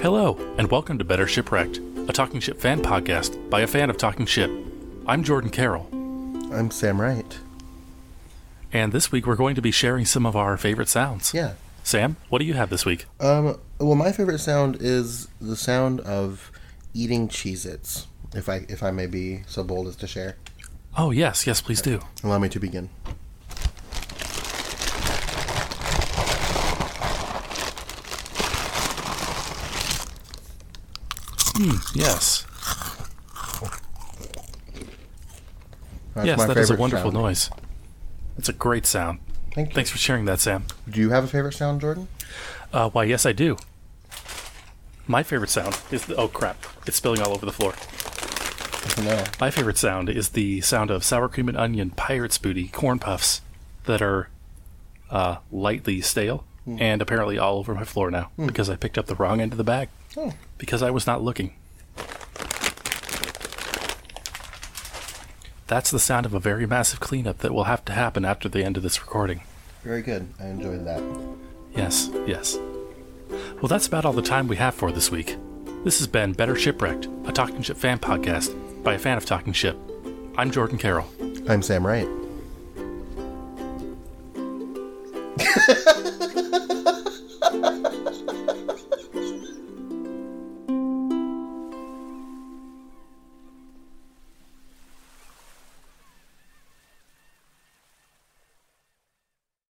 Hello, and welcome to Better Shipwrecked, a Talking Ship fan podcast by a fan of Talking Ship. I'm Jordan Carroll, I'm Sam Wright. and this week we're going to be sharing some of our favorite sounds. Yeah. Sam, what do you have this week? Um. Well, my favorite sound is the sound of eating Cheez-Its. If I if I may be so bold as to share, Oh, yes, yes, please do. allow me to begin. Yes. That's yes, my that is a wonderful sound. noise. It's a great sound. Thank you. Thanks for sharing that, Sam. Do you have a favorite sound, Jordan? Uh, why, yes, I do. My favorite sound is the. Oh, crap. It's spilling all over the floor. No. My favorite sound is the sound of sour cream and onion pirate's booty corn puffs that are uh, lightly stale Mm-hmm. and apparently all over my floor now hmm. because I picked up the wrong end of the bag Oh. because I was not looking. That's the sound of a very massive cleanup that will have to happen after the end of this recording. Very good. I enjoyed that. Yes, yes. Well, that's about all the time we have for this week. This has been Better Shipwrecked, a Talking Ship fan podcast by a fan of Talking Ship. I'm Jordan Carroll. I'm Sam Wright.